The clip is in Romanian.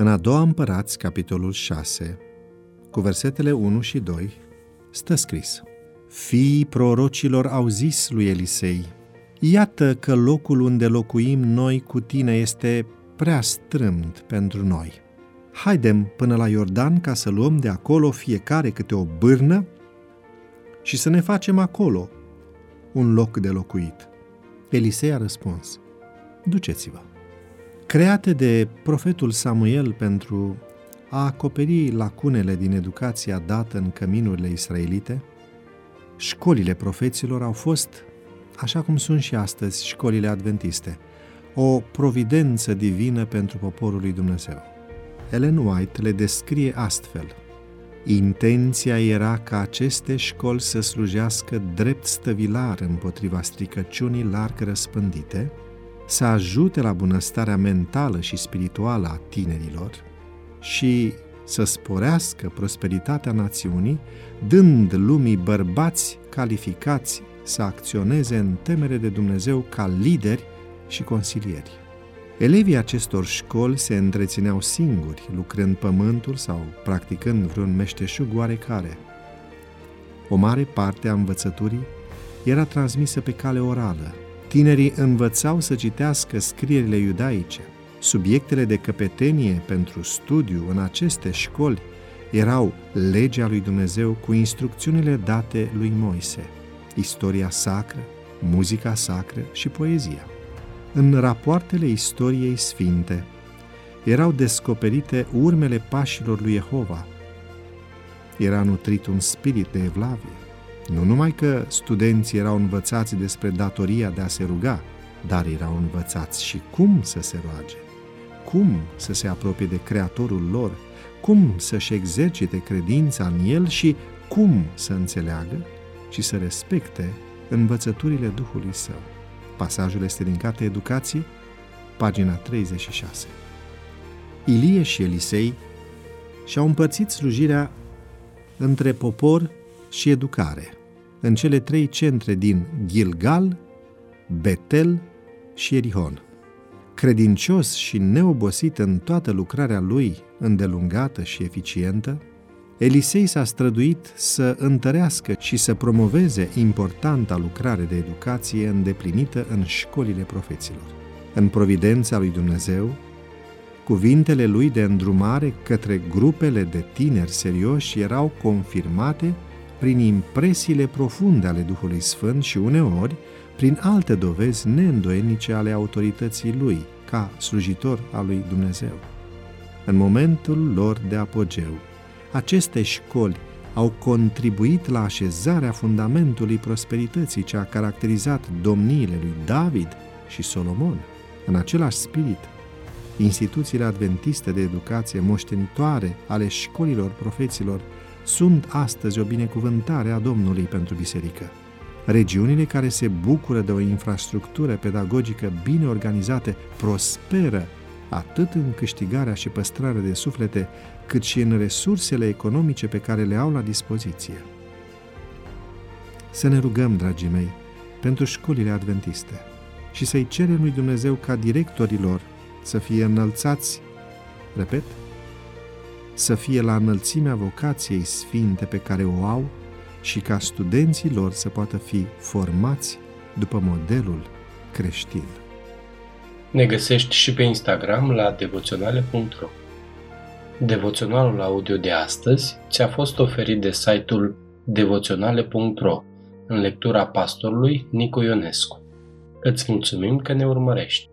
În a doua împărați, capitolul 6, cu versetele 1 și 2, stă scris Fiii prorocilor au zis lui Elisei, Iată că locul unde locuim noi cu tine este prea strâmt pentru noi. Haidem până la Iordan ca să luăm de acolo fiecare câte o bârnă și să ne facem acolo un loc de locuit. Elisei a răspuns, duceți-vă. Create de profetul Samuel pentru a acoperi lacunele din educația dată în căminurile israelite, școlile profeților au fost, așa cum sunt și astăzi școlile adventiste, o providență divină pentru poporul lui Dumnezeu. Ellen White le descrie astfel. Intenția era ca aceste școli să slujească drept stăvilar împotriva stricăciunii larg răspândite, să ajute la bunăstarea mentală și spirituală a tinerilor și să sporească prosperitatea națiunii, dând lumii bărbați calificați să acționeze în temere de Dumnezeu ca lideri și consilieri. Elevii acestor școli se întrețineau singuri, lucrând pământul sau practicând vreun meșteșug oarecare. O mare parte a învățăturii era transmisă pe cale orală. Tinerii învățau să citească scrierile iudaice. Subiectele de căpetenie pentru studiu în aceste școli erau legea lui Dumnezeu cu instrucțiunile date lui Moise, istoria sacră, muzica sacră și poezia. În rapoartele istoriei sfinte erau descoperite urmele pașilor lui Jehova. Era nutrit un spirit de evlavie. Nu numai că studenții erau învățați despre datoria de a se ruga, dar erau învățați și cum să se roage, cum să se apropie de Creatorul lor, cum să-și exercite credința în El și cum să înțeleagă și să respecte învățăturile Duhului Său. Pasajul este din Cartea Educație, pagina 36. Ilie și Elisei și-au împărțit slujirea între popor și educare, în cele trei centre din Gilgal, Betel și Erihon. Credincios și neobosit în toată lucrarea lui îndelungată și eficientă, Elisei s-a străduit să întărească și să promoveze importanta lucrare de educație îndeplinită în școlile profeților. În providența lui Dumnezeu, cuvintele lui de îndrumare către grupele de tineri serioși erau confirmate prin impresiile profunde ale Duhului Sfânt și uneori prin alte dovezi neîndoienice ale autorității lui, ca slujitor al lui Dumnezeu. În momentul lor de apogeu, aceste școli au contribuit la așezarea fundamentului prosperității ce a caracterizat domniile lui David și Solomon. În același spirit, instituțiile adventiste de educație moștenitoare ale școlilor profeților sunt astăzi o binecuvântare a Domnului pentru biserică. Regiunile care se bucură de o infrastructură pedagogică bine organizată prosperă atât în câștigarea și păstrarea de suflete, cât și în resursele economice pe care le au la dispoziție. Să ne rugăm, dragii mei, pentru școlile adventiste și să-i cerem lui Dumnezeu ca directorilor să fie înălțați, repet, să fie la înălțimea vocației sfinte pe care o au și ca studenții lor să poată fi formați după modelul creștin. Ne găsești și pe Instagram la devoționale.ro Devoționalul audio de astăzi ți-a fost oferit de site-ul devoționale.ro în lectura pastorului Nicu Ionescu. Îți mulțumim că ne urmărești!